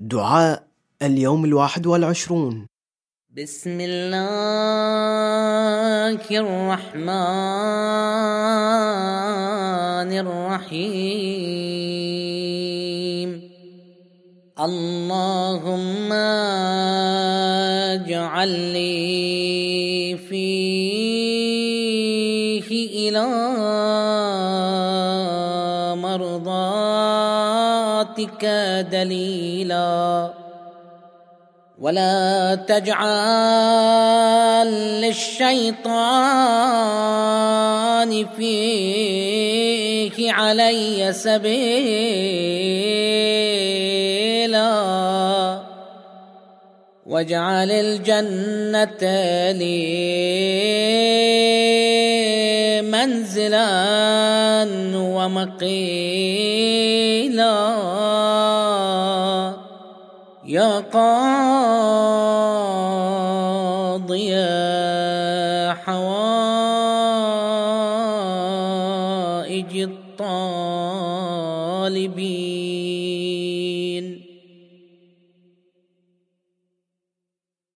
دعاء اليوم الواحد والعشرون. بسم الله الرحمن الرحيم. اللهم اجعل لي فيه إلى مرضاتك دليلا ولا تجعل للشيطان فيه علي سبيلا واجعل الجنة لي منزلا ومقيلا. يا قاضي حوائج الطالبين.